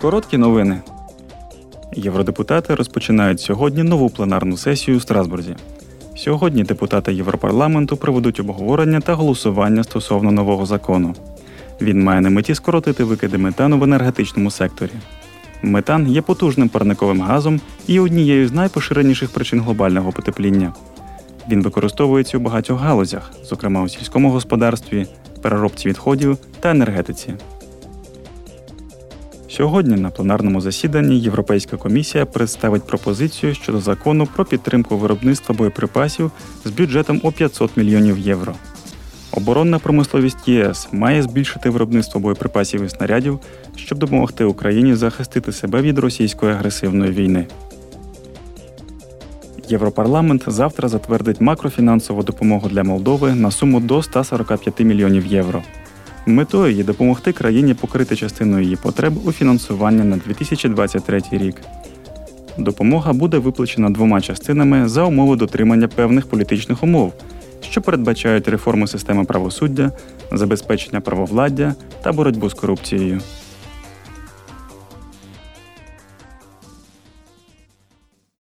Короткі новини. Євродепутати розпочинають сьогодні нову пленарну сесію у Страсбурзі. Сьогодні депутати Європарламенту проведуть обговорення та голосування стосовно нового закону. Він має на меті скоротити викиди метану в енергетичному секторі. Метан є потужним парниковим газом і однією з найпоширеніших причин глобального потепління. Він використовується у багатьох галузях, зокрема у сільському господарстві, переробці відходів та енергетиці. Сьогодні на пленарному засіданні Європейська комісія представить пропозицію щодо закону про підтримку виробництва боєприпасів з бюджетом у 500 мільйонів євро. Оборонна промисловість ЄС має збільшити виробництво боєприпасів і снарядів, щоб допомогти Україні захистити себе від російської агресивної війни. Європарламент завтра затвердить макрофінансову допомогу для Молдови на суму до 145 мільйонів євро. Метою є допомогти країні покрити частину її потреб у фінансуванні на 2023 рік. Допомога буде виплачена двома частинами за умови дотримання певних політичних умов, що передбачають реформу системи правосуддя, забезпечення правовладдя та боротьбу з корупцією.